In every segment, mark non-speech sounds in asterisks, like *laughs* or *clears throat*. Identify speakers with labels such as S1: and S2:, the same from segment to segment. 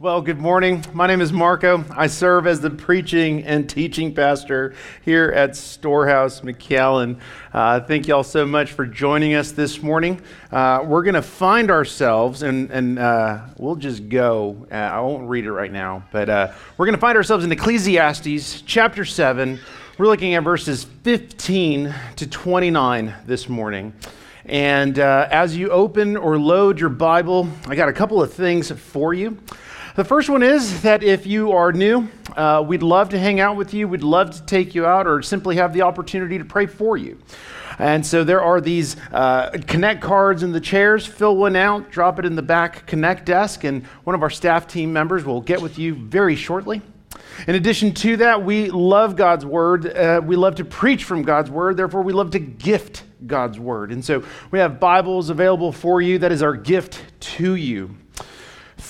S1: Well, good morning. My name is Marco. I serve as the preaching and teaching pastor here at Storehouse McAllen. Uh, thank you all so much for joining us this morning. Uh, we're going to find ourselves, and, and uh, we'll just go. Uh, I won't read it right now, but uh, we're going to find ourselves in Ecclesiastes chapter 7. We're looking at verses 15 to 29 this morning. And uh, as you open or load your Bible, I got a couple of things for you. The first one is that if you are new, uh, we'd love to hang out with you. We'd love to take you out or simply have the opportunity to pray for you. And so there are these uh, connect cards in the chairs. Fill one out, drop it in the back connect desk, and one of our staff team members will get with you very shortly. In addition to that, we love God's word. Uh, we love to preach from God's word. Therefore, we love to gift God's word. And so we have Bibles available for you. That is our gift to you.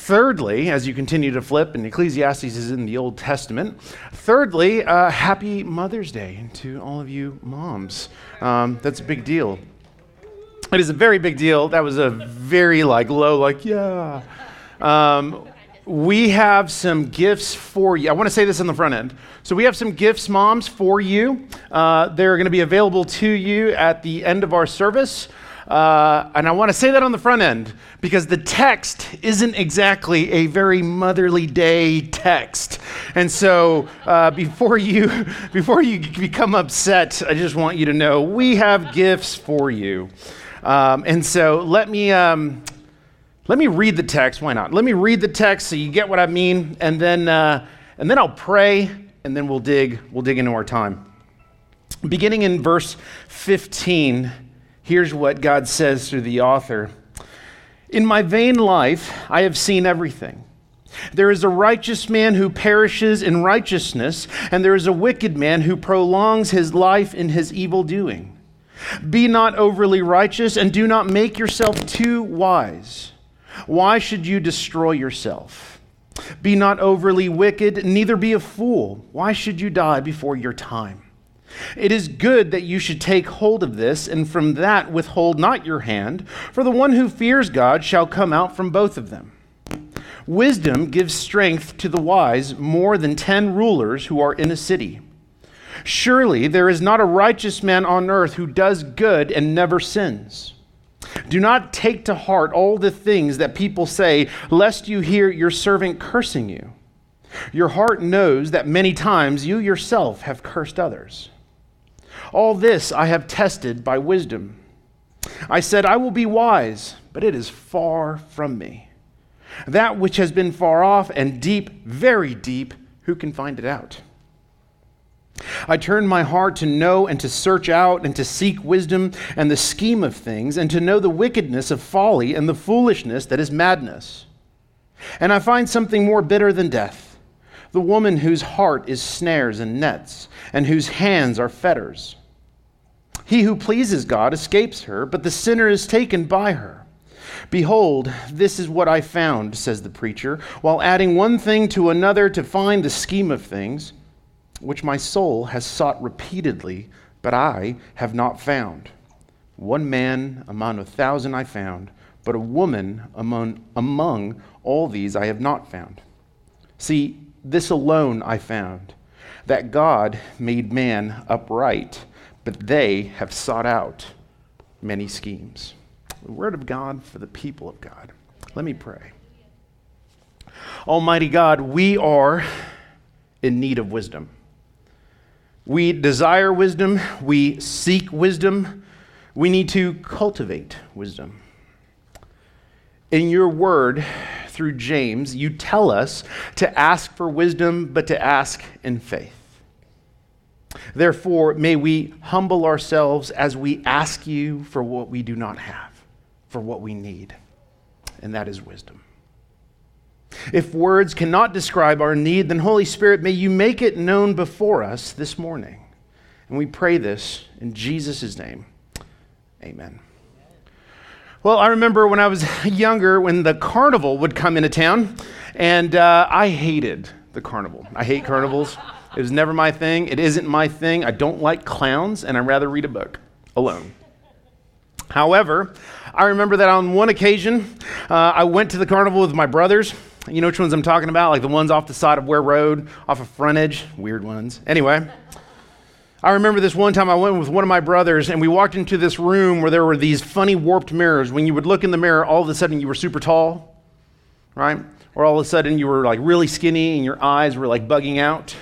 S1: Thirdly, as you continue to flip, and Ecclesiastes is in the Old Testament. Thirdly, uh, happy Mother's Day to all of you moms. Um, that's a big deal. It is a very big deal. That was a very like low, like yeah. Um, we have some gifts for you. I want to say this on the front end. So, we have some gifts, moms, for you. Uh, they're going to be available to you at the end of our service. Uh, and I want to say that on the front end because the text isn't exactly a very motherly day text. And so uh, before you *laughs* before you become upset, I just want you to know we have gifts for you. Um, and so let me um, let me read the text. Why not? Let me read the text so you get what I mean, and then uh, and then I'll pray, and then we'll dig we'll dig into our time. Beginning in verse 15. Here's what God says through the author In my vain life, I have seen everything. There is a righteous man who perishes in righteousness, and there is a wicked man who prolongs his life in his evil doing. Be not overly righteous, and do not make yourself too wise. Why should you destroy yourself? Be not overly wicked, neither be a fool. Why should you die before your time? It is good that you should take hold of this, and from that withhold not your hand, for the one who fears God shall come out from both of them. Wisdom gives strength to the wise more than ten rulers who are in a city. Surely there is not a righteous man on earth who does good and never sins. Do not take to heart all the things that people say, lest you hear your servant cursing you. Your heart knows that many times you yourself have cursed others. All this I have tested by wisdom. I said, I will be wise, but it is far from me. That which has been far off and deep, very deep, who can find it out? I turned my heart to know and to search out and to seek wisdom and the scheme of things, and to know the wickedness of folly and the foolishness that is madness. And I find something more bitter than death the woman whose heart is snares and nets, and whose hands are fetters. He who pleases God escapes her, but the sinner is taken by her. Behold, this is what I found, says the preacher, while adding one thing to another to find the scheme of things, which my soul has sought repeatedly, but I have not found. One man among a thousand I found, but a woman among, among all these I have not found. See, this alone I found that God made man upright but they have sought out many schemes. The word of God for the people of God. Let me pray. Almighty God, we are in need of wisdom. We desire wisdom, we seek wisdom, we need to cultivate wisdom. In your word, through James, you tell us to ask for wisdom, but to ask in faith. Therefore, may we humble ourselves as we ask you for what we do not have, for what we need, and that is wisdom. If words cannot describe our need, then Holy Spirit, may you make it known before us this morning. And we pray this in Jesus' name. Amen. Well, I remember when I was *laughs* younger when the carnival would come into town, and uh, I hated the carnival. I hate carnivals. It was never my thing. It isn't my thing. I don't like clowns, and I'd rather read a book alone. However, I remember that on one occasion, uh, I went to the carnival with my brothers, You know which ones I'm talking about? Like the ones off the side of Ware Road, off of frontage? Weird ones. Anyway. I remember this one time I went with one of my brothers and we walked into this room where there were these funny warped mirrors. When you would look in the mirror, all of a sudden you were super tall, right? Or all of a sudden you were like really skinny and your eyes were like bugging out.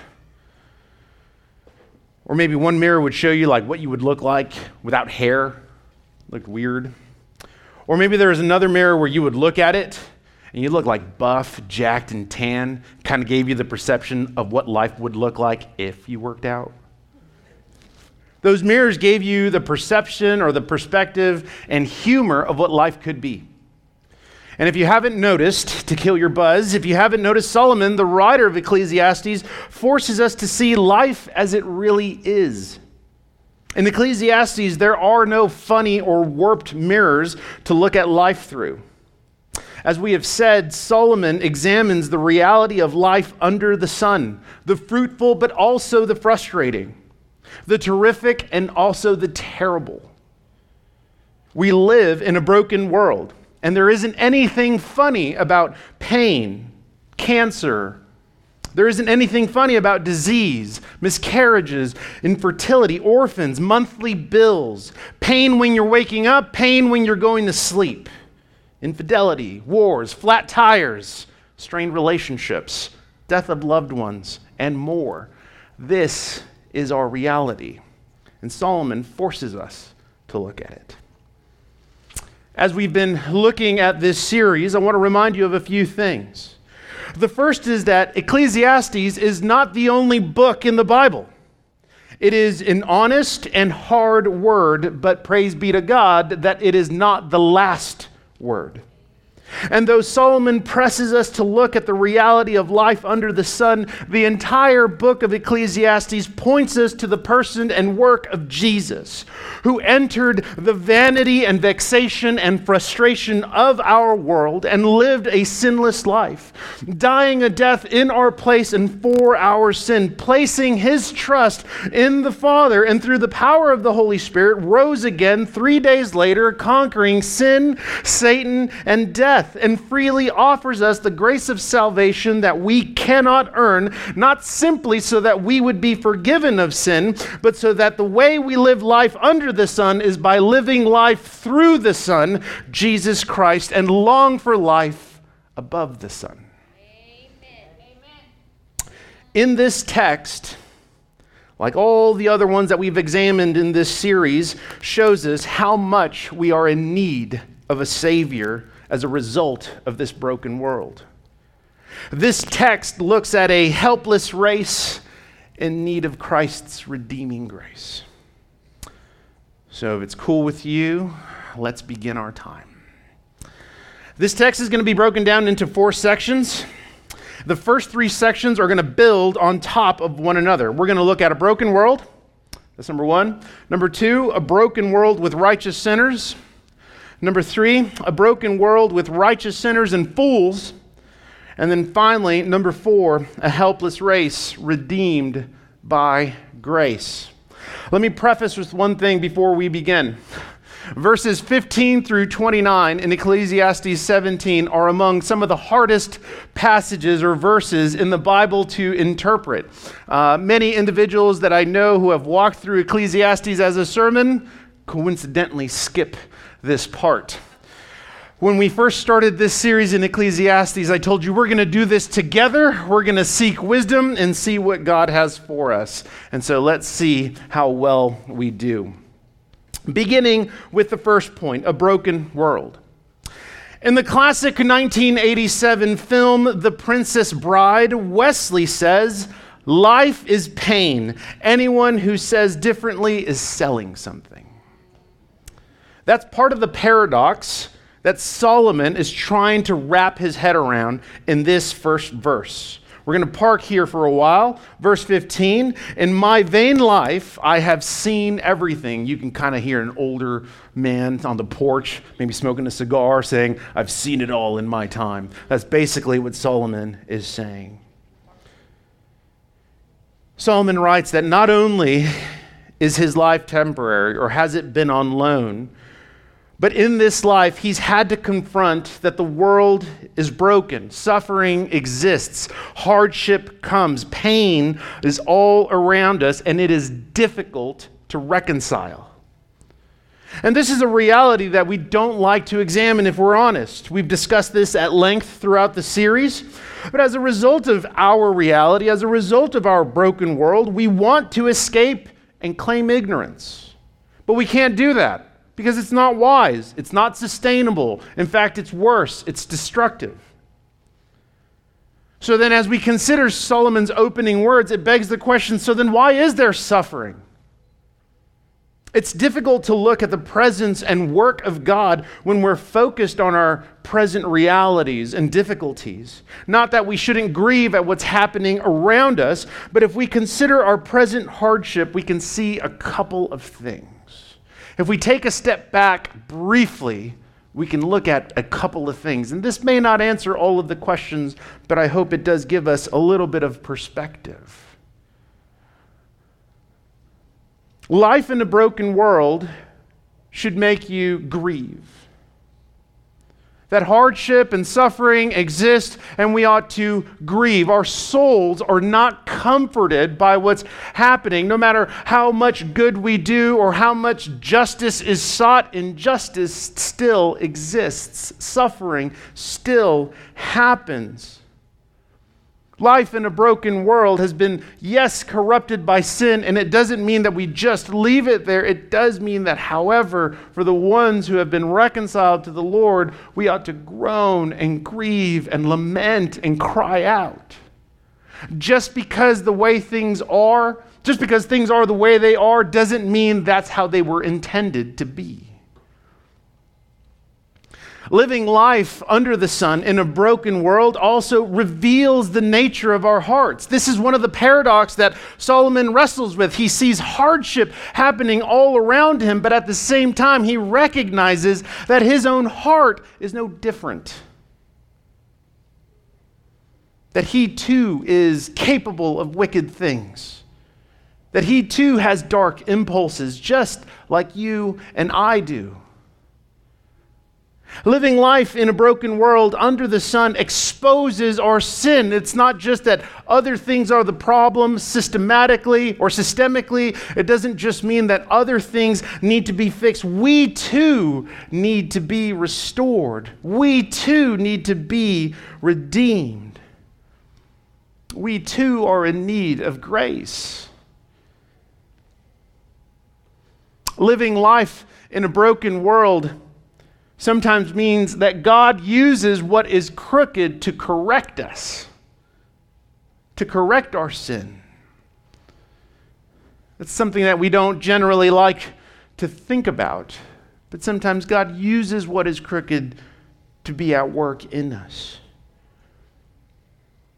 S1: Or maybe one mirror would show you like what you would look like without hair. Looked weird. Or maybe there was another mirror where you would look at it and you look like buff, jacked, and tan. Kind of gave you the perception of what life would look like if you worked out. Those mirrors gave you the perception or the perspective and humor of what life could be. And if you haven't noticed, to kill your buzz, if you haven't noticed, Solomon, the writer of Ecclesiastes, forces us to see life as it really is. In Ecclesiastes, there are no funny or warped mirrors to look at life through. As we have said, Solomon examines the reality of life under the sun, the fruitful but also the frustrating the terrific and also the terrible. We live in a broken world, and there isn't anything funny about pain, cancer. There isn't anything funny about disease, miscarriages, infertility, orphans, monthly bills, pain when you're waking up, pain when you're going to sleep, infidelity, wars, flat tires, strained relationships, death of loved ones, and more. This is our reality. And Solomon forces us to look at it. As we've been looking at this series, I want to remind you of a few things. The first is that Ecclesiastes is not the only book in the Bible. It is an honest and hard word, but praise be to God that it is not the last word. And though Solomon presses us to look at the reality of life under the sun, the entire book of Ecclesiastes points us to the person and work of Jesus, who entered the vanity and vexation and frustration of our world and lived a sinless life, dying a death in our place and for our sin, placing his trust in the Father, and through the power of the Holy Spirit, rose again three days later, conquering sin, Satan, and death death and freely offers us the grace of salvation that we cannot earn, not simply so that we would be forgiven of sin, but so that the way we live life under the sun is by living life through the Son, Jesus Christ, and long for life above the sun. In this text, like all the other ones that we've examined in this series, shows us how much we are in need of a Savior as a result of this broken world. This text looks at a helpless race in need of Christ's redeeming grace. So, if it's cool with you, let's begin our time. This text is going to be broken down into four sections. The first three sections are going to build on top of one another. We're going to look at a broken world. That's number one. Number two, a broken world with righteous sinners. Number three, a broken world with righteous sinners and fools. And then finally, number four, a helpless race redeemed by grace. Let me preface with one thing before we begin. Verses 15 through 29 in Ecclesiastes 17 are among some of the hardest passages or verses in the Bible to interpret. Uh, many individuals that I know who have walked through Ecclesiastes as a sermon coincidentally skip this part. When we first started this series in Ecclesiastes, I told you we're going to do this together. We're going to seek wisdom and see what God has for us. And so let's see how well we do. Beginning with the first point a broken world. In the classic 1987 film, The Princess Bride, Westley says, Life is pain. Anyone who says differently is selling something. That's part of the paradox that Solomon is trying to wrap his head around in this first verse. We're going to park here for a while. Verse 15 In my vain life, I have seen everything. You can kind of hear an older man on the porch, maybe smoking a cigar, saying, I've seen it all in my time. That's basically what Solomon is saying. Solomon writes that not only is his life temporary or has it been on loan, But in this life, he's had to confront that the world is broken, suffering exists, hardship comes, pain is all around us, and it is difficult to reconcile. And this is a reality that we don't like to examine if we're honest. We've discussed this at length throughout the series. But as a result of our reality, as a result of our broken world, we want to escape and claim ignorance. But we can't do that because it's not wise, it's not sustainable. In fact, it's worse, it's destructive. So then, as we consider Solomon's opening words, it begs the question so then, why is there suffering? It's difficult to look at the presence and work of God when we're focused on our present realities and difficulties. Not that we shouldn't grieve at what's happening around us, but if we consider our present hardship, we can see a couple of things. If we take a step back briefly, we can look at a couple of things. And this may not answer all of the questions, but I hope it does give us a little bit of perspective. Life in a broken world should make you grieve that hardship and suffering exist and we ought to grieve. Our souls are not comforted by what's happening, no matter how much good we do or how much justice is sought. Injustice still exists, suffering still happens. Life in a broken world has been, yes, corrupted by sin, and it doesn't mean that we just leave it there. It does mean that, however, for the ones who have been reconciled to the Lord, we ought to groan and grieve and lament and cry out. Just because the way things are, just because things are the way they are, doesn't mean that's how they were intended to be. Living life under the sun in a broken world also reveals the nature of our hearts. This is one of the paradoxes that Solomon wrestles with. He sees hardship happening all around him, but at the same time, he recognizes that his own heart is no different. That he too is capable of wicked things. That he too has dark impulses, just like you and I do. Living life in a broken world under the sun exposes our sin. It's not just that other things are the problem systematically or systemically. It doesn't just mean that other things need to be fixed. We too need to be restored. We too need to be redeemed. We too are in need of grace. Living life in a broken world sometimes means that God uses what is crooked to correct us, to correct our sin. That's something that we don't generally like to think about, but sometimes God uses what is crooked to be at work in us.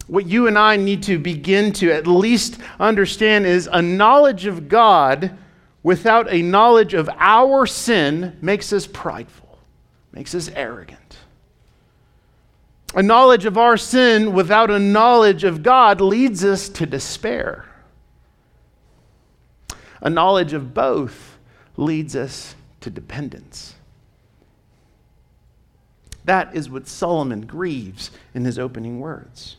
S1: What you and I need to begin to at least understand is a knowledge of God without a knowledge of our sin makes us prideful makes us arrogant. A knowledge of our sin without a knowledge of God leads us to despair. A knowledge of both leads us to dependence. That is what Solomon grieves in his opening words.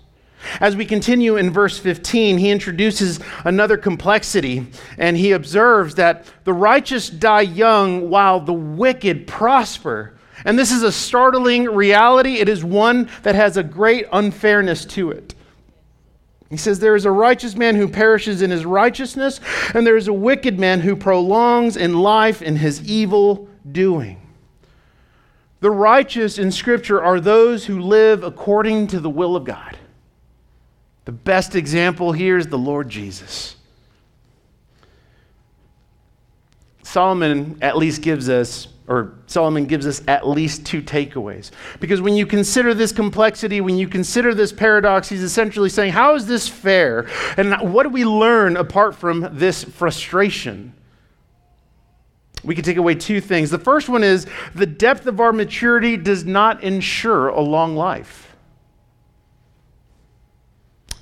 S1: As we continue in verse 15, he introduces another complexity and he observes that the righteous die young while the wicked prosper. And this is a startling reality. It is one that has a great unfairness to it. He says, There is a righteous man who perishes in his righteousness, and there is a wicked man who prolongs in life in his evil doing. The righteous in Scripture are those who live according to the will of God. The best example here is the Lord Jesus. Solomon at least gives us or Solomon gives us at least two takeaways. Because when you consider this complexity, when you consider this paradox, he's essentially saying, How is this fair? And what do we learn apart from this frustration? We can take away two things. The first one is the depth of our maturity does not ensure a long life.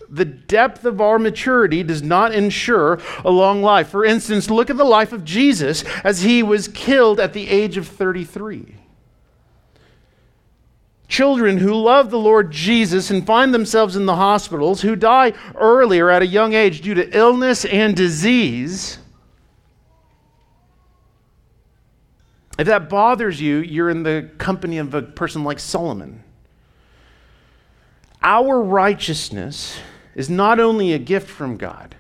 S1: The depth of our maturity does not ensure a long life. For instance, look at the life of Jesus as he was killed at the age of 33. Children who love the Lord Jesus and find themselves in the hospitals, who die earlier at a young age due to illness and disease. If that bothers you, you're in the company of a person like Solomon. Our righteousness is not only a gift from God,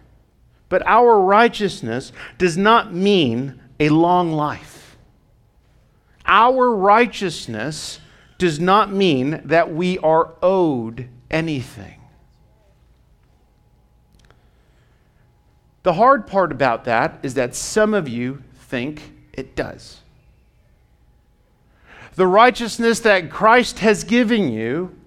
S1: but our righteousness does not mean a long life. Our righteousness does not mean that we are owed anything. The hard part about that is that some of you think it does. The righteousness that Christ has given you,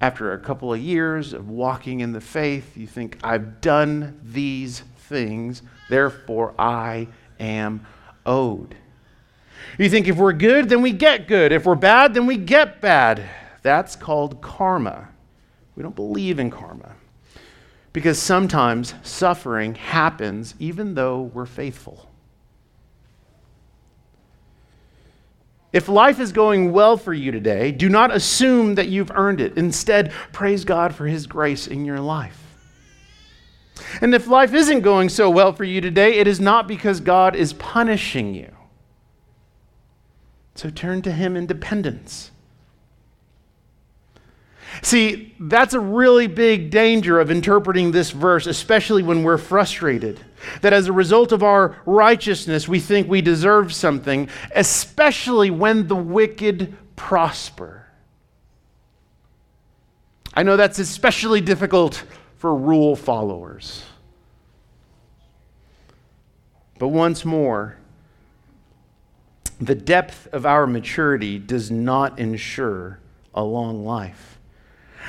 S1: after a couple of years of walking in the faith, you think, I've done these things, therefore I am owed. You think if we're good, then we get good. If we're bad, then we get bad. That's called karma. We don't believe in karma. Because sometimes suffering happens even though we're faithful. If life is going well for you today, do not assume that you've earned it. Instead, praise God for His grace in your life. And if life isn't going so well for you today, it is not because God is punishing you. So turn to Him in dependence. See, that's a really big danger of interpreting this verse, especially when we're frustrated. That as a result of our righteousness, we think we deserve something, especially when the wicked prosper. I know that's especially difficult for rule followers. But once more, the depth of our maturity does not ensure a long life.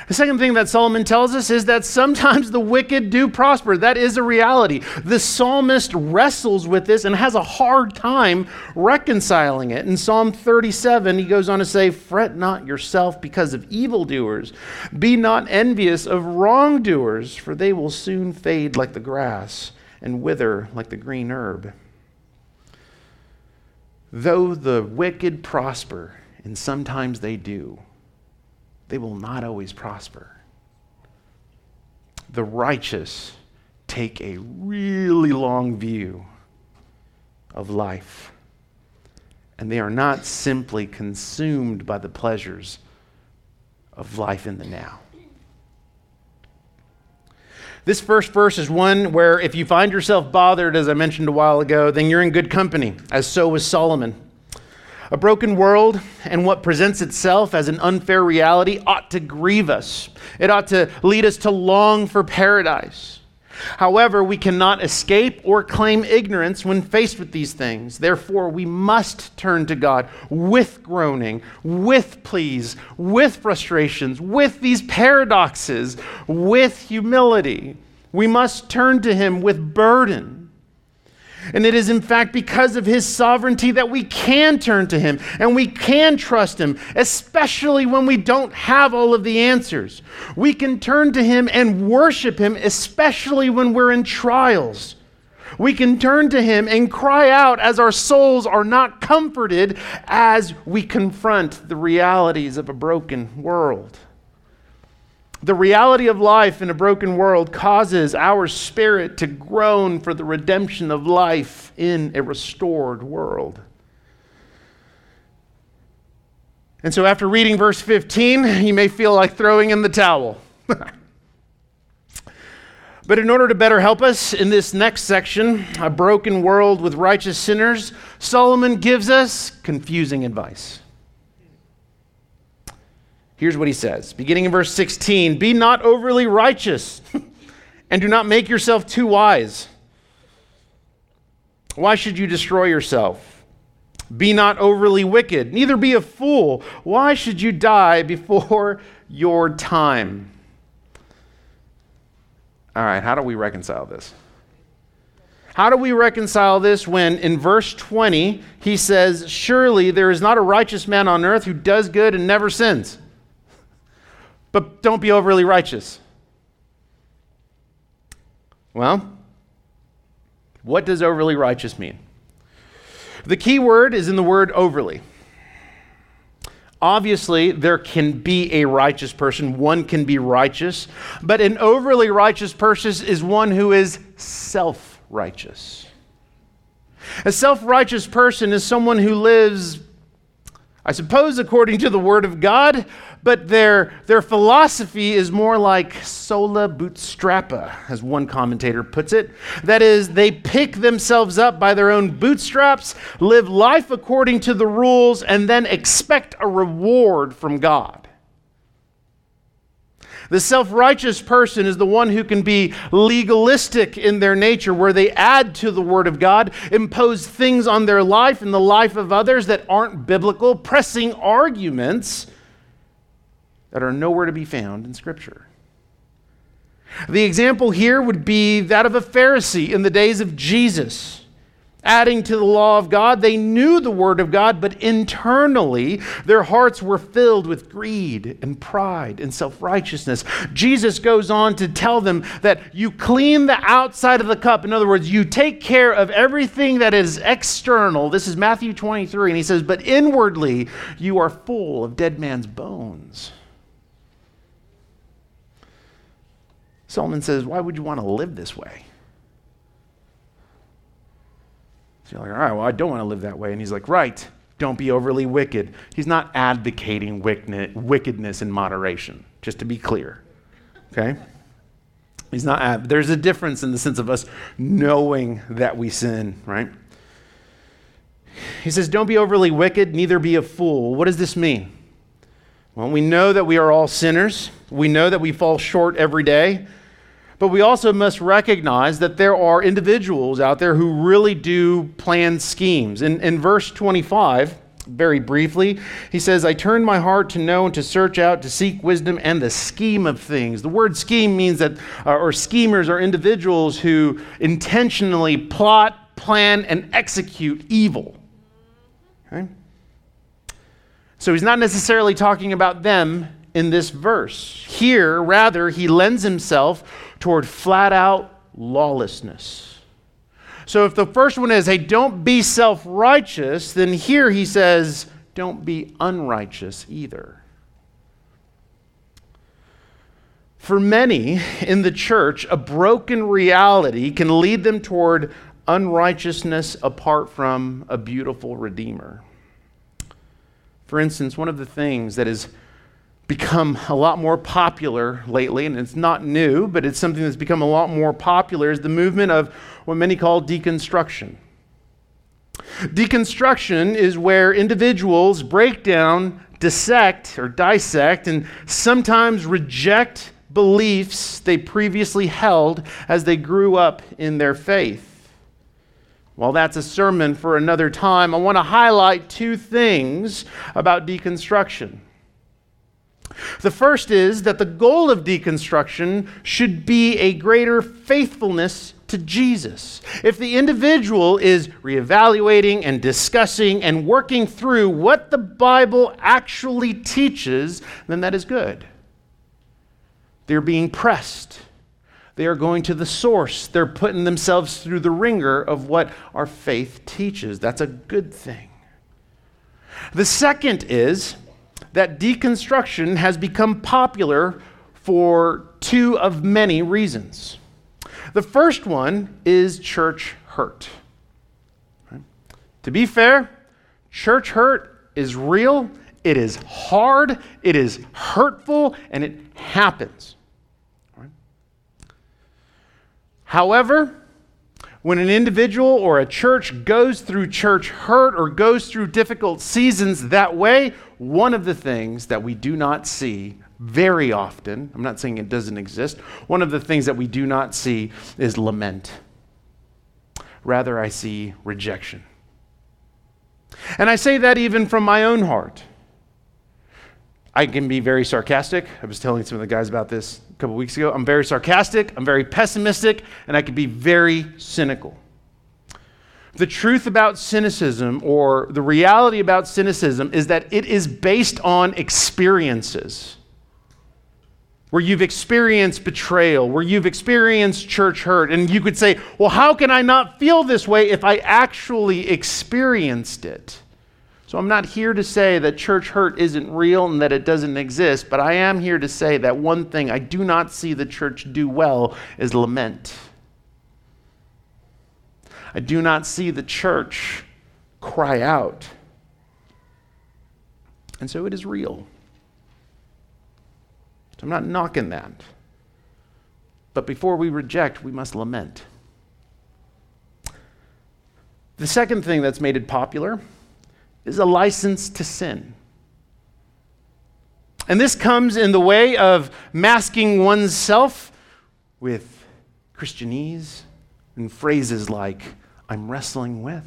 S1: The second thing that Solomon tells us is that sometimes the wicked do prosper. That is a reality. The psalmist wrestles with this and has a hard time reconciling it. In Psalm 37, he goes on to say, Fret not yourself because of evildoers. Be not envious of wrongdoers, for they will soon fade like the grass and wither like the green herb. Though the wicked prosper, and sometimes they do, they will not always prosper. The righteous take a really long view of life, and they are not simply consumed by the pleasures of life in the now. This first verse is one where if you find yourself bothered, as I mentioned a while ago, then you're in good company, as so was Solomon. A broken world and what presents itself as an unfair reality ought to grieve us. It ought to lead us to long for paradise. However, we cannot escape or claim ignorance when faced with these things. Therefore, we must turn to God with groaning, with pleas, with frustrations, with these paradoxes, with humility. We must turn to Him with burden. And it is, in fact, because of His sovereignty that we can turn to Him and we can trust Him, especially when we don't have all of the answers. We can turn to Him and worship Him, especially when we're in trials. We can turn to Him and cry out as our souls are not comforted as we confront the realities of a broken world. The reality of life in a broken world causes our spirit to groan for the redemption of life in a restored world. And so, after reading verse 15, you may feel like throwing in the towel. *laughs* but in order to better help us in this next section, a broken world with righteous sinners, Solomon gives us confusing advice. Here's what he says, beginning in verse 16 Be not overly righteous, *laughs* and do not make yourself too wise. Why should you destroy yourself? Be not overly wicked, neither be a fool. Why should you die before *laughs* your time? All right, how do we reconcile this? How do we reconcile this when in verse 20 he says, Surely there is not a righteous man on earth who does good and never sins? But don't be overly righteous. Well, what does overly righteous mean? The key word is in the word overly. Obviously, there can be a righteous person. One can be righteous. But an overly righteous person is one who is self righteous. A self righteous person is someone who lives, I suppose, according to the Word of God, but their, their philosophy is more like sola bootstrappa, as one commentator puts it. That is, they pick themselves up by their own bootstraps, live life according to the rules, and then expect a reward from God. The self righteous person is the one who can be legalistic in their nature, where they add to the Word of God, impose things on their life and the life of others that aren't biblical, pressing arguments that are nowhere to be found in Scripture. The example here would be that of a Pharisee in the days of Jesus. Adding to the law of God, they knew the Word of God, but internally their hearts were filled with greed and pride and self righteousness. Jesus goes on to tell them that you clean the outside of the cup. In other words, you take care of everything that is external. This is Matthew 23, and he says, But inwardly you are full of dead man's bones. Solomon says, Why would you want to live this way? So you're like, All right, well, I don't want to live that way. And he's like, Right, don't be overly wicked. He's not advocating wickedness in moderation, just to be clear. Okay? He's not, there's a difference in the sense of us knowing that we sin, right? He says, Don't be overly wicked, neither be a fool. What does this mean? Well, we know that we are all sinners. We know that we fall short every day. But we also must recognize that there are individuals out there who really do plan schemes. In, in verse 25, very briefly, he says, I turn my heart to know and to search out, to seek wisdom and the scheme of things. The word scheme means that, uh, or schemers are individuals who intentionally plot, plan, and execute evil. Okay? So he's not necessarily talking about them in this verse. Here, rather, he lends himself toward flat out lawlessness. So if the first one is, hey, don't be self righteous, then here he says, don't be unrighteous either. For many in the church, a broken reality can lead them toward unrighteousness apart from a beautiful Redeemer. For instance, one of the things that is become a lot more popular lately, and it's not new, but it's something that's become a lot more popular, is the movement of what many call deconstruction. Deconstruction is where individuals break down, dissect, or dissect, and sometimes reject beliefs they previously held as they grew up in their faith. Well, that's a sermon for another time. I want to highlight two things about deconstruction. The first is that the goal of deconstruction should be a greater faithfulness to Jesus. If the individual is reevaluating and discussing and working through what the Bible actually teaches, then that is good. They're being pressed. They are going to the source. They're putting themselves through the ringer of what our faith teaches. That's a good thing. The second is that deconstruction has become popular for two of many reasons. The first one is church hurt. To be fair, church hurt is real, it is hard, it is hurtful, and it happens. However, when an individual or a church goes through church hurt or goes through difficult seasons that way, one of the things that we do not see very often, I'm not saying it doesn't exist, one of the things that we do not see is lament. Rather, I see rejection. And I say that even from my own heart. I can be very sarcastic. I was telling some of the guys about this a couple weeks ago. I'm very sarcastic, I'm very pessimistic, and I can be very cynical. The truth about cynicism, or the reality about cynicism, is that it is based on experiences. where you've experienced betrayal, where you've experienced church hurt, and you could say, well, how can I not feel this way if I actually experienced it? So I'm not here to say that church hurt isn't real and that it doesn't exist, but I am here to say that one thing I do not see the church do well is lament. I do not see the church cry out. And so it is real. So I'm not knocking that. But before we reject, we must lament. The second thing that's made it popular is a license to sin. And this comes in the way of masking oneself with Christianese and phrases like, I'm wrestling with,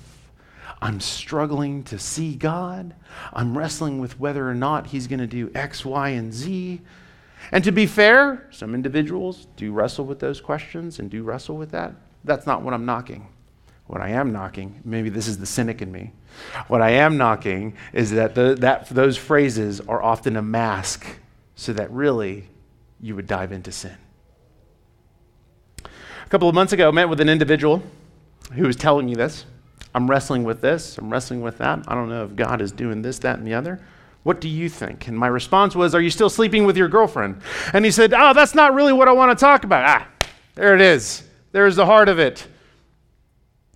S1: I'm struggling to see God, I'm wrestling with whether or not He's going to do X, Y, and Z. And to be fair, some individuals do wrestle with those questions and do wrestle with that. That's not what I'm knocking. What I am knocking, maybe this is the cynic in me. What I am knocking is that, the, that those phrases are often a mask so that really you would dive into sin. A couple of months ago, I met with an individual who was telling me this. I'm wrestling with this, I'm wrestling with that. I don't know if God is doing this, that, and the other. What do you think? And my response was, Are you still sleeping with your girlfriend? And he said, Oh, that's not really what I want to talk about. Ah, there it is. There's the heart of it.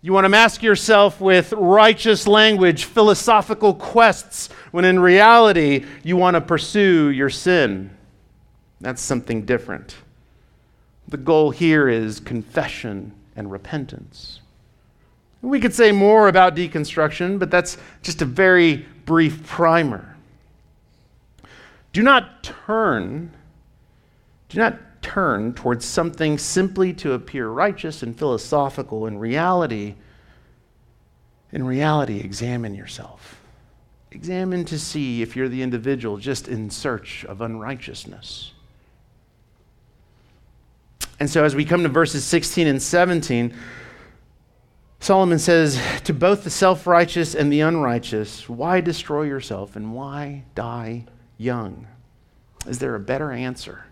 S1: You want to mask yourself with righteous language, philosophical quests, when in reality, you want to pursue your sin. That's something different. The goal here is confession and repentance. We could say more about deconstruction, but that's just a very brief primer. Do not turn, do not turn towards something simply to appear righteous and philosophical. In reality, in reality, examine yourself. Examine to see if you're the individual just in search of unrighteousness. And so, as we come to verses 16 and 17, Solomon says to both the self righteous and the unrighteous, Why destroy yourself and why die young? Is there a better answer?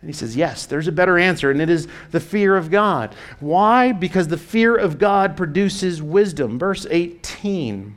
S1: And he says, Yes, there's a better answer, and it is the fear of God. Why? Because the fear of God produces wisdom. Verse 18.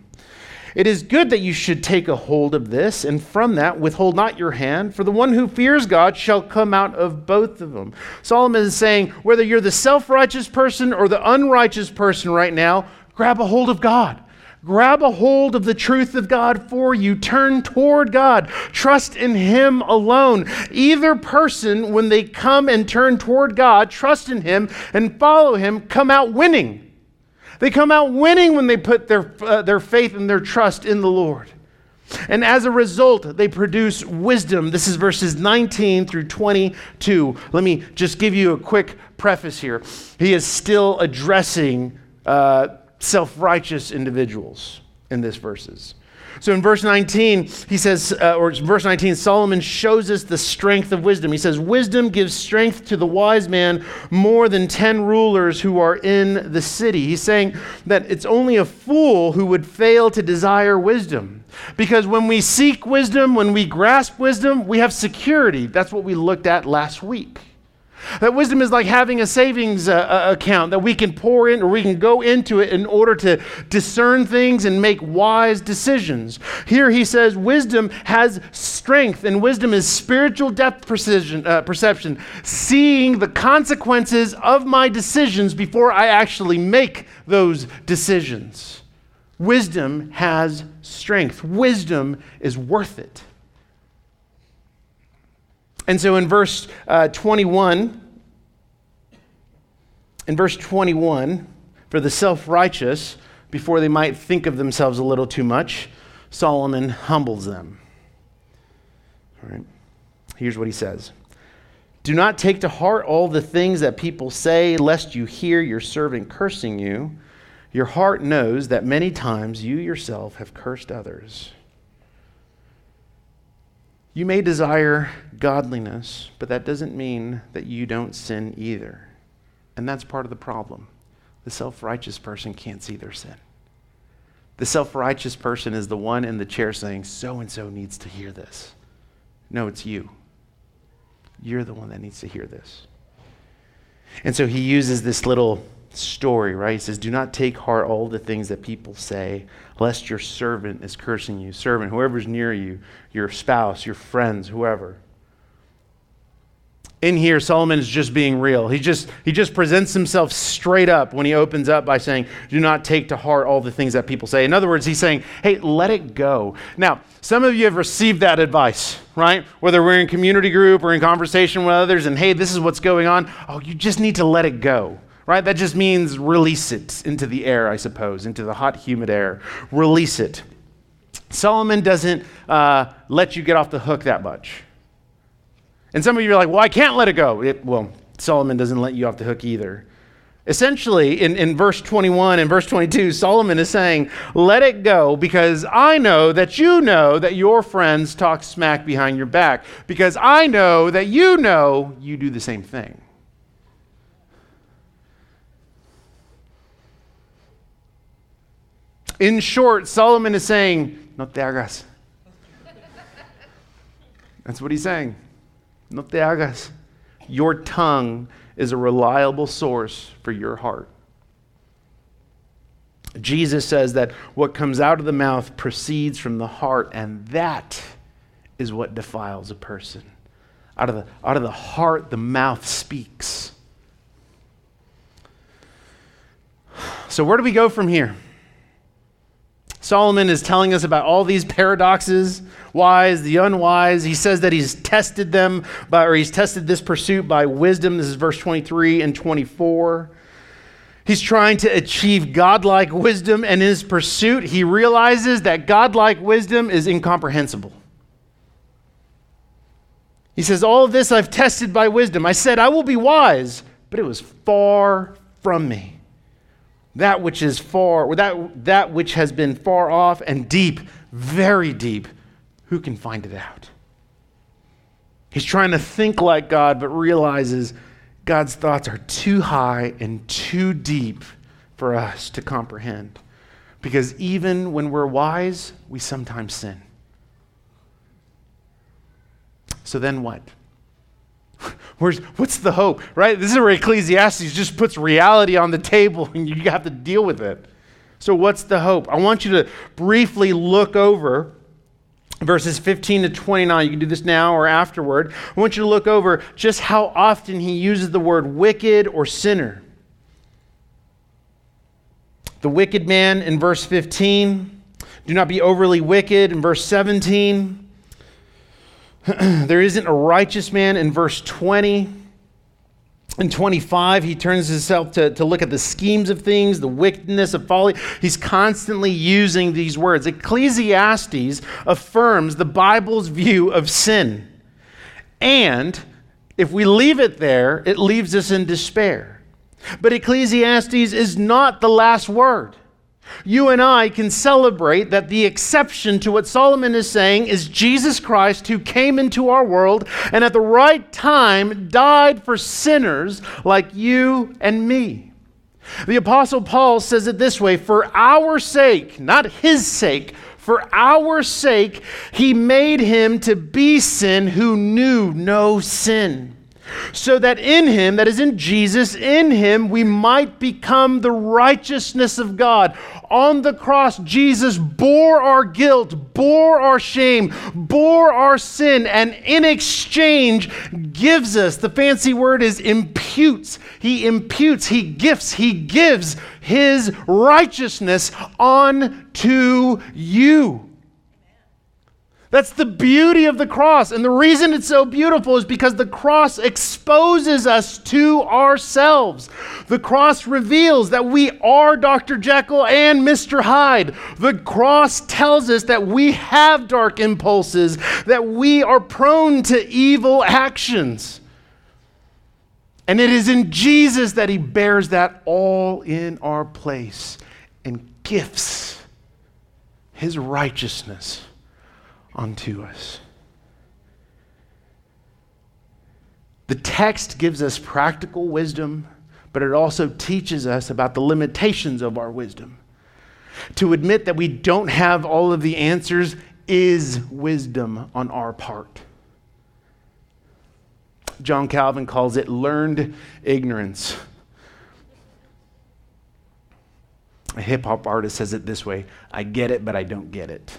S1: It is good that you should take a hold of this, and from that withhold not your hand, for the one who fears God shall come out of both of them. Solomon is saying, whether you're the self righteous person or the unrighteous person right now, grab a hold of God. Grab a hold of the truth of God for you. Turn toward God. Trust in Him alone. Either person, when they come and turn toward God, trust in Him and follow Him, come out winning. They come out winning when they put their, uh, their faith and their trust in the Lord. And as a result, they produce wisdom. This is verses 19 through 22. Let me just give you a quick preface here. He is still addressing. Uh, self righteous individuals in this verses. So in verse 19, he says, uh, or verse 19, Solomon shows us the strength of wisdom. He says, Wisdom gives strength to the wise man more than 10 rulers who are in the city. He's saying that it's only a fool who would fail to desire wisdom. Because when we seek wisdom, when we grasp wisdom, we have security. That's what we looked at last week. That wisdom is like having a savings uh, uh, account that we can pour in or we can go into it in order to discern things and make wise decisions. Here he says wisdom has strength, and wisdom is spiritual depth precision, uh, perception, seeing the consequences of my decisions before I actually make those decisions. Wisdom has strength, wisdom is worth it. And so in verse uh, 21, in verse 21, for the self righteous, before they might think of themselves a little too much, Solomon humbles them. All right. Here's what he says Do not take to heart all the things that people say, lest you hear your servant cursing you. Your heart knows that many times you yourself have cursed others. You may desire godliness, but that doesn't mean that you don't sin either. And that's part of the problem. The self righteous person can't see their sin. The self righteous person is the one in the chair saying, So and so needs to hear this. No, it's you. You're the one that needs to hear this. And so he uses this little story, right? He says, Do not take heart all the things that people say, lest your servant is cursing you. Servant, whoever's near you, your spouse, your friends, whoever. In here solomon is just being real. He just he just presents himself straight up when he opens up by saying do not take to heart all the things that people say. In other words he's saying hey let it go. Now some of you have received that advice right? Whether we're in community group or in conversation with others and hey this is what's going on. Oh you just need to let it go right that just means release it into the air i suppose into the hot humid air release it solomon doesn't uh, let you get off the hook that much and some of you are like, well, I can't let it go. It, well, Solomon doesn't let you off the hook either. Essentially, in, in verse 21 and verse 22, Solomon is saying, Let it go because I know that you know that your friends talk smack behind your back, because I know that you know you do the same thing. In short, Solomon is saying, No te hagas. That's what he's saying. No te hagas. Your tongue is a reliable source for your heart. Jesus says that what comes out of the mouth proceeds from the heart, and that is what defiles a person. Out of the, out of the heart, the mouth speaks. So, where do we go from here? Solomon is telling us about all these paradoxes, wise, the unwise. He says that he's tested them by, or he's tested this pursuit by wisdom. This is verse 23 and 24. He's trying to achieve godlike wisdom, and in his pursuit, he realizes that godlike wisdom is incomprehensible. He says, All of this I've tested by wisdom. I said, I will be wise, but it was far from me that which is far, that, that which has been far off and deep, very deep, who can find it out? He's trying to think like God, but realizes God's thoughts are too high and too deep for us to comprehend. Because even when we're wise, we sometimes sin. So then what? *laughs* Where's, what's the hope, right? This is where Ecclesiastes just puts reality on the table *laughs* and you have to deal with it. So, what's the hope? I want you to briefly look over verses 15 to 29. You can do this now or afterward. I want you to look over just how often he uses the word wicked or sinner. The wicked man in verse 15. Do not be overly wicked in verse 17. *clears throat* there isn't a righteous man in verse 20. In 25, he turns himself to, to look at the schemes of things, the wickedness of folly. He's constantly using these words. Ecclesiastes affirms the Bible's view of sin. And if we leave it there, it leaves us in despair. But Ecclesiastes is not the last word. You and I can celebrate that the exception to what Solomon is saying is Jesus Christ, who came into our world and at the right time died for sinners like you and me. The Apostle Paul says it this way for our sake, not his sake, for our sake, he made him to be sin who knew no sin so that in him, that is in Jesus, in him, we might become the righteousness of God. On the cross, Jesus bore our guilt, bore our shame, bore our sin, and in exchange gives us the fancy word is imputes. He imputes, he gifts, he gives his righteousness on to you. That's the beauty of the cross. And the reason it's so beautiful is because the cross exposes us to ourselves. The cross reveals that we are Dr. Jekyll and Mr. Hyde. The cross tells us that we have dark impulses, that we are prone to evil actions. And it is in Jesus that he bears that all in our place and gifts his righteousness unto us. The text gives us practical wisdom, but it also teaches us about the limitations of our wisdom. To admit that we don't have all of the answers is wisdom on our part. John Calvin calls it learned ignorance. A hip hop artist says it this way I get it, but I don't get it.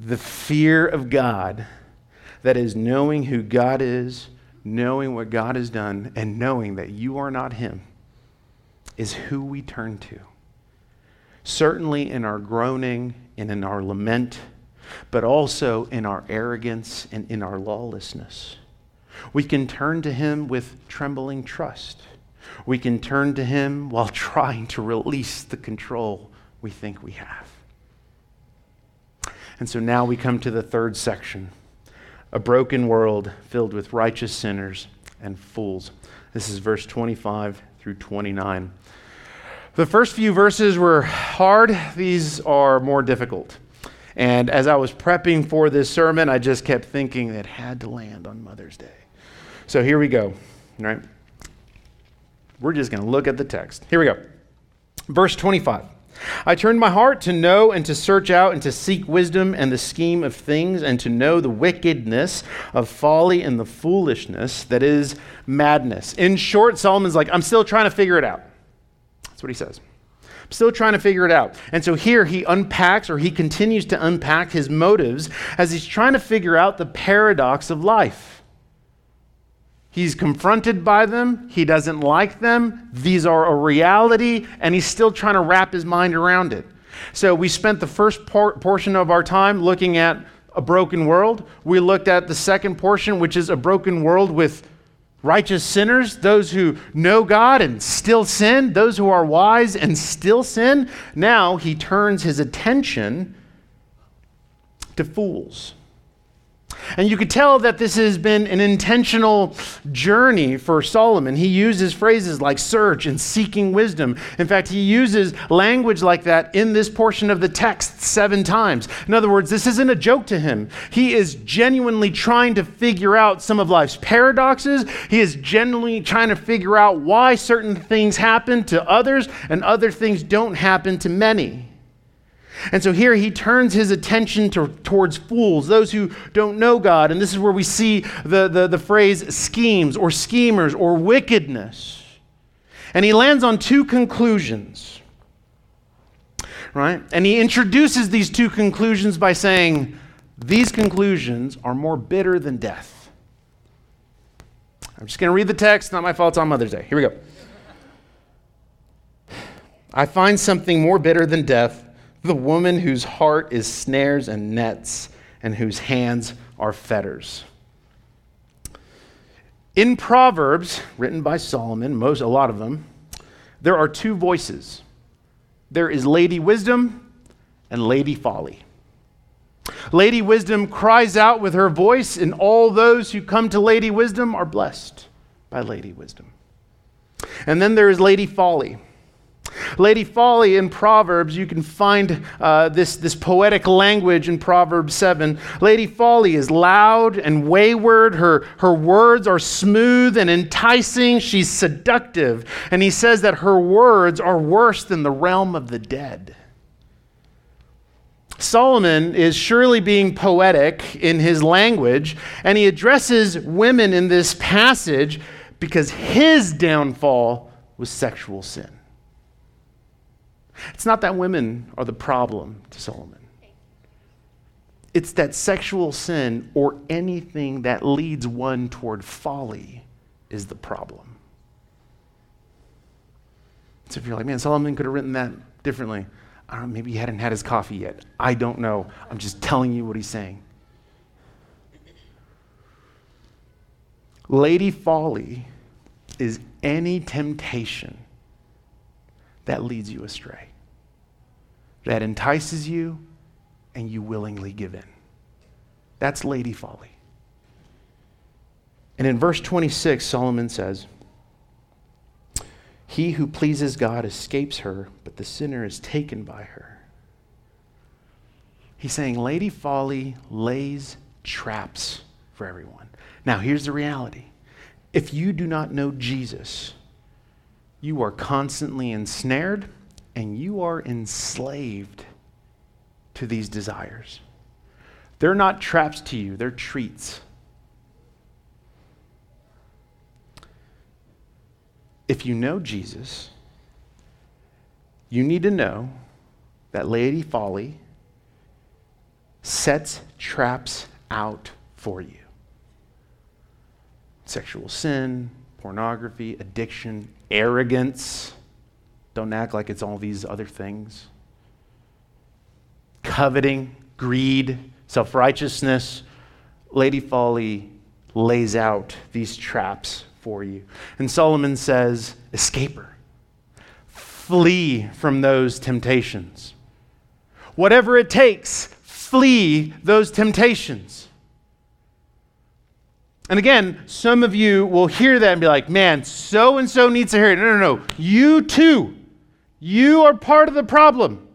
S1: The fear of God, that is knowing who God is, knowing what God has done, and knowing that you are not Him, is who we turn to. Certainly in our groaning and in our lament, but also in our arrogance and in our lawlessness. We can turn to Him with trembling trust. We can turn to Him while *laughs* trying to release the control we think we have. And so now we come to the third section a broken world filled with righteous sinners and fools. This is verse 25 through 29. The first few verses were hard, these are more difficult. And as I was prepping for this sermon, I just kept thinking it had to land on Mother's Day. So here we go, right? We're just going to look at the text. Here we go. Verse 25. I turned my heart to know and to search out and to seek wisdom and the scheme of things and to know the wickedness of folly and the foolishness that is madness. In short, Solomon's like, I'm still trying to figure it out. That's what he says. I'm still trying to figure it out. And so here he unpacks or he continues to unpack his motives as he's trying to figure out the paradox of life. He's confronted by them. He doesn't like them. These are a reality, and he's still trying to wrap his mind around it. So, we spent the first por- portion of our time looking at a broken world. We looked at the second portion, which is a broken world with righteous sinners, those who know God and still sin, those who are wise and still sin. Now, he turns his attention to fools. And you could tell that this has been an intentional journey for Solomon. He uses phrases like search and seeking wisdom. In fact, he uses language like that in this portion of the text seven times. In other words, this isn't a joke to him. He is genuinely trying to figure out some of life's paradoxes. He is genuinely trying to figure out why certain things happen to others and other things don't happen to many. And so here he turns his attention to, towards fools, those who don't know God. And this is where we see the, the, the phrase schemes or schemers or wickedness. And he lands on two conclusions, right? And he introduces these two conclusions by saying, These conclusions are more bitter than death. I'm just going to read the text, not my fault, it's on Mother's Day. Here we go. I find something more bitter than death the woman whose heart is snares and nets, and whose hands are fetters. In Proverbs, written by Solomon, most, a lot of them, there are two voices there is Lady Wisdom and Lady Folly. Lady Wisdom cries out with her voice, and all those who come to Lady Wisdom are blessed by Lady Wisdom. And then there is Lady Folly. Lady Folly in Proverbs, you can find uh, this, this poetic language in Proverbs 7. Lady Folly is loud and wayward. Her, her words are smooth and enticing. She's seductive. And he says that her words are worse than the realm of the dead. Solomon is surely being poetic in his language, and he addresses women in this passage because his downfall was sexual sin. It's not that women are the problem to Solomon. It's that sexual sin or anything that leads one toward folly is the problem. So if you're like, man, Solomon could have written that differently. I don't know, maybe he hadn't had his coffee yet. I don't know. I'm just telling you what he's saying. Lady Folly is any temptation that leads you astray, that entices you, and you willingly give in. That's lady folly. And in verse 26, Solomon says, He who pleases God escapes her, but the sinner is taken by her. He's saying Lady Folly lays traps for everyone. Now, here's the reality if you do not know Jesus, you are constantly ensnared and you are enslaved to these desires. They're not traps to you, they're treats. If you know Jesus, you need to know that Lady Folly sets traps out for you sexual sin, pornography, addiction, arrogance. Don't act like it's all these other things. Coveting, greed, self righteousness. Lady Folly lays out these traps for you. And Solomon says, escape her. Flee from those temptations. Whatever it takes, flee those temptations. And again, some of you will hear that and be like, man, so and so needs to hear it. No, no, no. You too. You are part of the problem.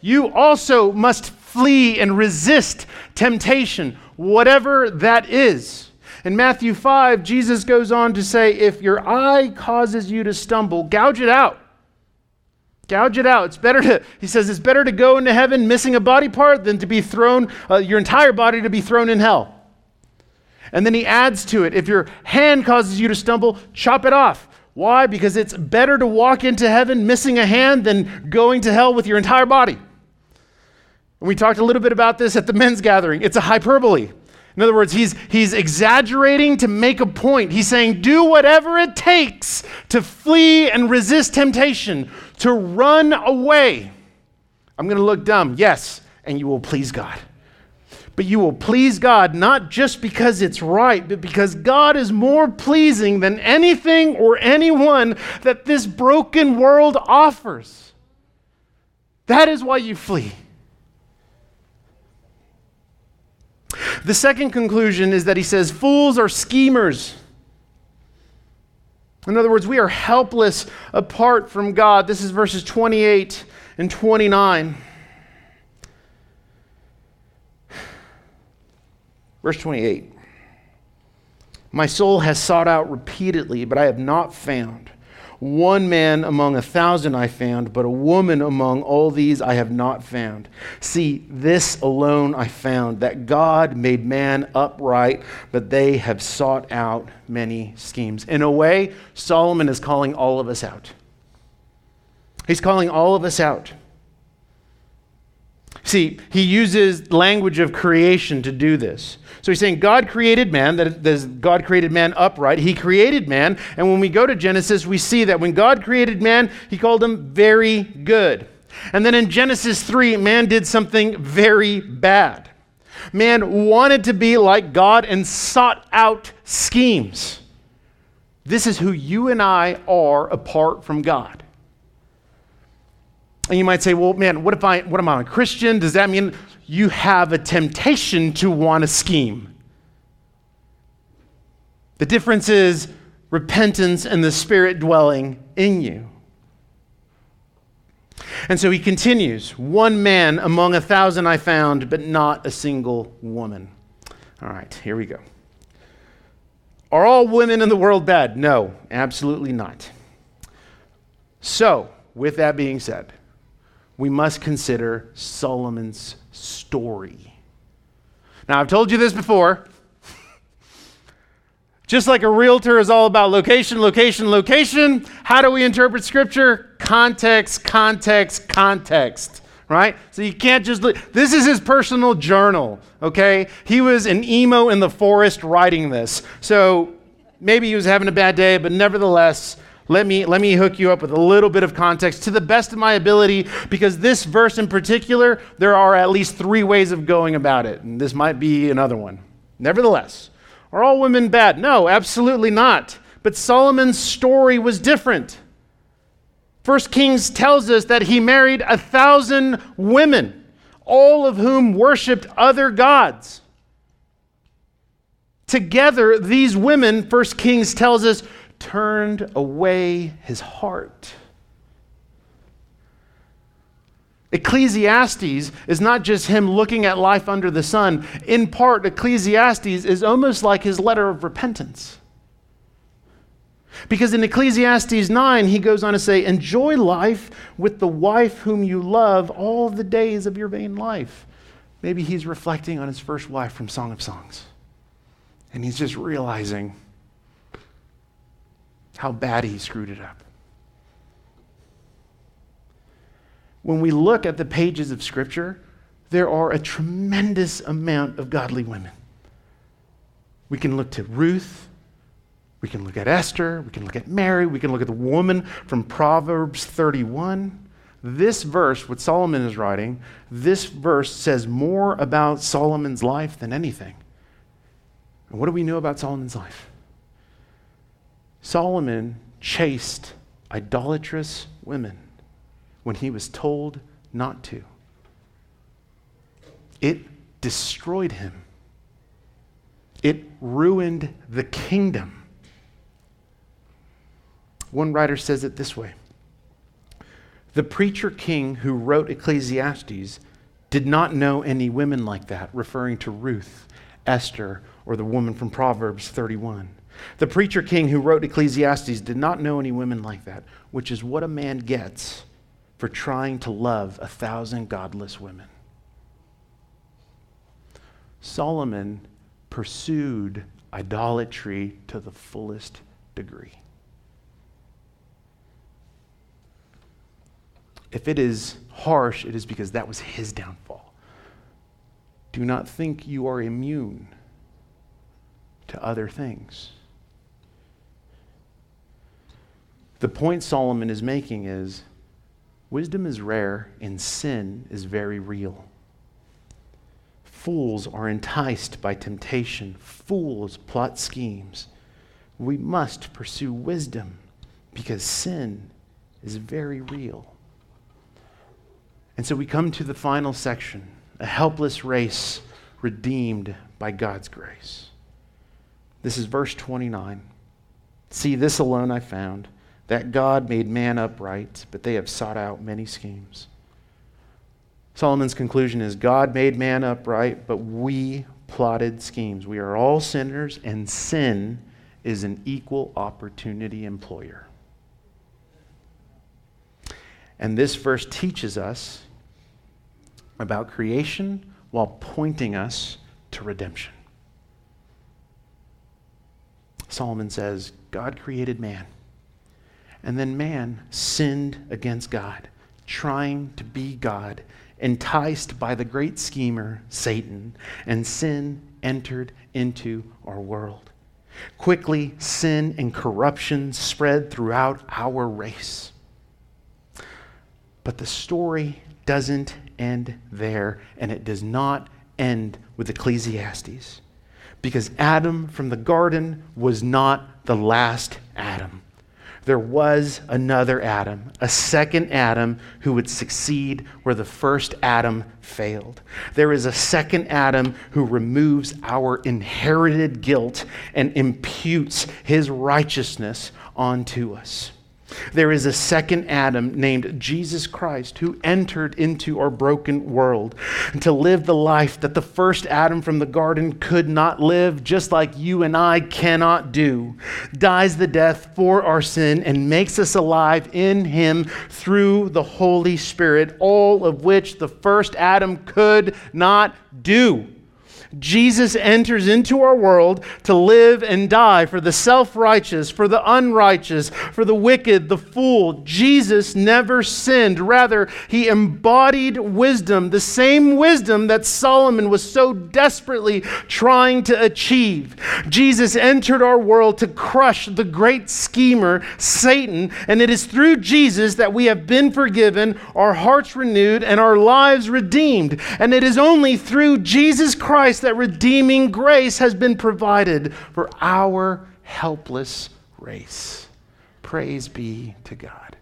S1: You also must flee and resist temptation, whatever that is. In Matthew 5, Jesus goes on to say, if your eye causes you to stumble, gouge it out. Gouge it out. It's better to, he says, it's better to go into heaven missing a body part than to be thrown, uh, your entire body to be thrown in hell. And then he adds to it, if your hand causes you to stumble, chop it off. Why? Because it's better to walk into heaven missing a hand than going to hell with your entire body. And we talked a little bit about this at the men's gathering. It's a hyperbole. In other words, he's, he's exaggerating to make a point. He's saying, do whatever it takes to flee and resist temptation, to run away. I'm going to look dumb, yes, and you will please God. But you will please God not just because it's right, but because God is more pleasing than anything or anyone that this broken world offers. That is why you flee. The second conclusion is that he says, Fools are schemers. In other words, we are helpless apart from God. This is verses 28 and 29. Verse 28 My soul has sought out repeatedly, but I have not found. One man among a thousand I found, but a woman among all these I have not found. See, this alone I found, that God made man upright, but they have sought out many schemes. In a way, Solomon is calling all of us out. He's calling all of us out. See, he uses language of creation to do this. So he's saying God created man, that God created man upright. He created man. And when we go to Genesis, we see that when God created man, he called him very good. And then in Genesis 3, man did something very bad. Man wanted to be like God and sought out schemes. This is who you and I are apart from God. And you might say, well, man, what if I, what am I, a Christian? Does that mean you have a temptation to want to scheme? The difference is repentance and the Spirit dwelling in you. And so he continues One man among a thousand I found, but not a single woman. All right, here we go. Are all women in the world bad? No, absolutely not. So, with that being said, we must consider Solomon's story. Now, I've told you this before. *laughs* Just like a realtor is all about location, location, location, how do we interpret scripture? Context, context, context, right? So you can't just look. This is his personal journal, okay? He was an emo in the forest writing this. So maybe he was having a bad day, but nevertheless, let me, let me hook you up with a little bit of context to the best of my ability, because this verse in particular, there are at least three ways of going about it, and this might be another one. Nevertheless, are all women bad? No, absolutely not. But Solomon's story was different. First Kings tells us that he married a thousand women, all of whom worshiped other gods. Together, these women, First Kings tells us, turned away his heart. Ecclesiastes is not just him looking at life under the sun. In part, Ecclesiastes is almost like his letter of repentance. Because in Ecclesiastes 9, he goes on to say, Enjoy life with the wife whom you love all the days of your vain life. Maybe he's reflecting on his first wife from Song of Songs. And he's just realizing how bad he screwed it up. When we look at the pages of Scripture, there are a tremendous amount of godly women. We can look to Ruth. We can look at Esther. We can look at Mary. We can look at the woman from Proverbs 31. This verse, what Solomon is writing, this verse says more about Solomon's life than anything. And what do we know about Solomon's life? Solomon chased idolatrous women when he was told not to. It destroyed him, it ruined the kingdom. One writer says it this way The preacher king who wrote Ecclesiastes did not know any women like that, referring to Ruth, Esther, or the woman from Proverbs 31. The preacher king who wrote Ecclesiastes did not know any women like that, which is what a man gets for trying to love a thousand godless women. Solomon pursued idolatry to the fullest degree. If it is harsh, it is because that was his downfall. Do not think you are immune to other things. The point Solomon is making is wisdom is rare and sin is very real. Fools are enticed by temptation, fools plot schemes. We must pursue wisdom because sin is very real. And so we come to the final section a helpless race redeemed by God's grace. This is verse 29. See, this alone I found that God made man upright, but they have sought out many schemes. Solomon's conclusion is God made man upright, but we plotted schemes. We are all sinners, and sin is an equal opportunity employer. And this verse teaches us about creation while pointing us to redemption. Solomon says, God created man. And then man sinned against God, trying to be God, enticed by the great schemer, Satan, and sin entered into our world. Quickly, sin and corruption spread throughout our race. But the story doesn't end there, and it does not end with Ecclesiastes. Because Adam from the garden was not the last Adam there was another Adam, a second Adam who would succeed where the first Adam failed. There is a second Adam who removes our inherited guilt and imputes his righteousness onto us. There is a second Adam named Jesus Christ who entered into our broken world to live the life that the first Adam from the garden could not live, just like you and I cannot do. Dies the death for our sin and makes us alive in him through the Holy Spirit, all of which the first Adam could not do. Jesus enters into our world to live and die for the self righteous, for the unrighteous, for the wicked, the fool. Jesus never sinned. Rather, he embodied wisdom, the same wisdom that Solomon was so desperately trying to achieve. Jesus entered our world to crush the great schemer, Satan, and it is through Jesus that we have been forgiven, our hearts renewed, and our lives redeemed. And it is only through Jesus Christ Christ that redeeming grace has been provided for our helpless race. Praise be to God.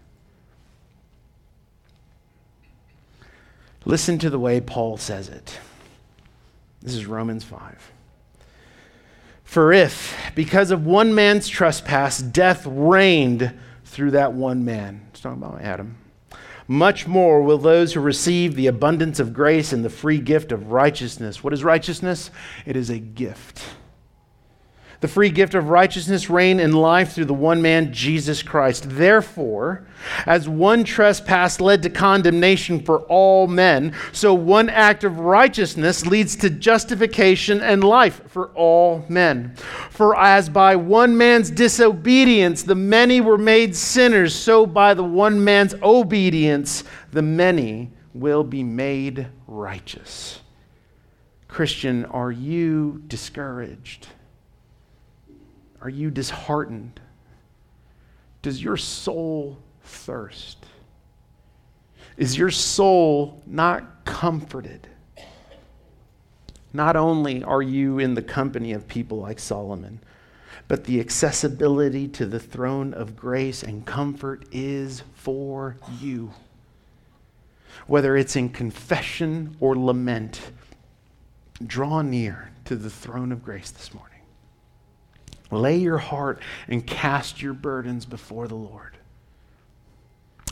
S1: Listen to the way Paul says it. This is Romans 5. For if, because of one man's trespass, death reigned through that one man, it's talking about Adam much more will those who receive the abundance of grace and the free gift of righteousness. What is righteousness? It is a gift. The free gift of righteousness reign in life through the one man, Jesus Christ. Therefore, as one trespass led to condemnation for all men, so one act of righteousness leads to justification and life for all men. For as by one man's disobedience the many were made sinners, so by the one man's obedience the many will be made righteous. Christian, are you discouraged? Are you disheartened? Does your soul thirst? Is your soul not comforted? Not only are you in the company of people like Solomon, but the accessibility to the throne of grace and comfort is for you. Whether it's in confession or lament, draw near to the throne of grace this morning. Lay your heart and cast your burdens before the Lord.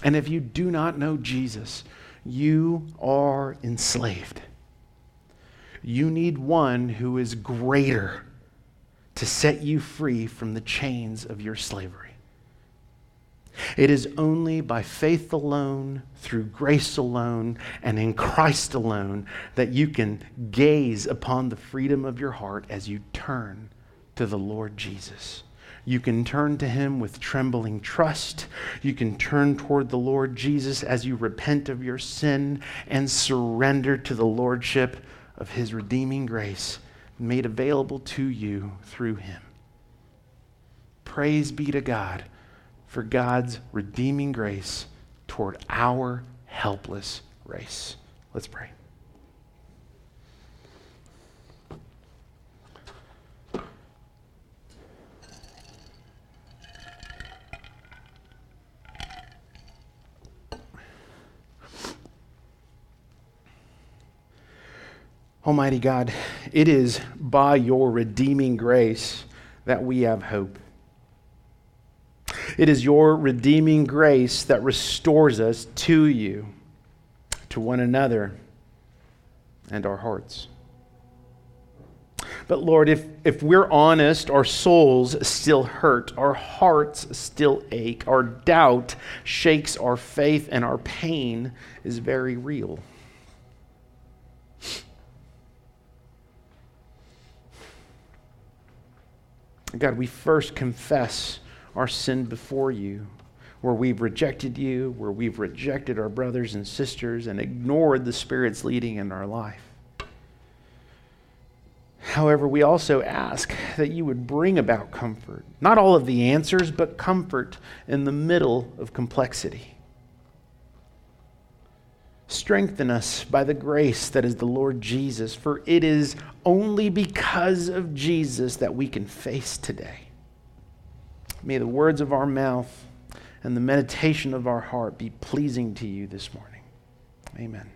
S1: And if you do not know Jesus, you are enslaved. You need one who is greater to set you free from the chains of your slavery. It is only by faith alone, through grace alone, and in Christ alone that you can gaze upon the freedom of your heart as you turn to the Lord Jesus. You can turn to him with trembling trust. You can turn toward the Lord Jesus as you repent of your sin and surrender to the lordship of his redeeming grace made available to you through him. Praise be to God for God's redeeming grace toward our helpless race. Let's pray. Almighty God, it is by your redeeming grace that we have hope. It is your redeeming grace that restores us to you, to one another, and our hearts. But Lord, if, if we're honest, our souls still hurt, our hearts still ache, our doubt shakes our faith, and our pain is very real. God, we first confess our sin before you, where we've rejected you, where we've rejected our brothers and sisters and ignored the Spirit's leading in our life. However, we also ask that you would bring about comfort. Not all of the answers, but comfort in the middle of complexity. Strengthen us by the grace that is the Lord Jesus, for it is only because of Jesus that we can face today. May the words of our mouth and the meditation of our heart be pleasing to you this morning. Amen.